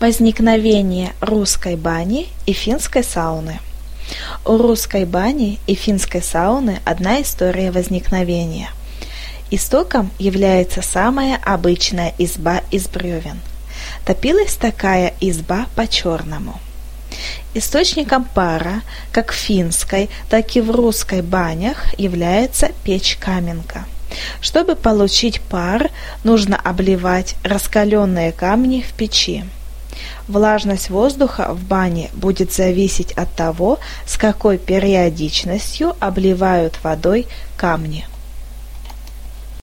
Возникновение русской бани и финской сауны. У русской бани и финской сауны одна история возникновения. Истоком является самая обычная изба из бревен. Топилась такая изба по-черному. Источником пара, как в финской, так и в русской банях, является печь-каменка. Чтобы получить пар, нужно обливать раскаленные камни в печи. Влажность воздуха в бане будет зависеть от того, с какой периодичностью обливают водой камни.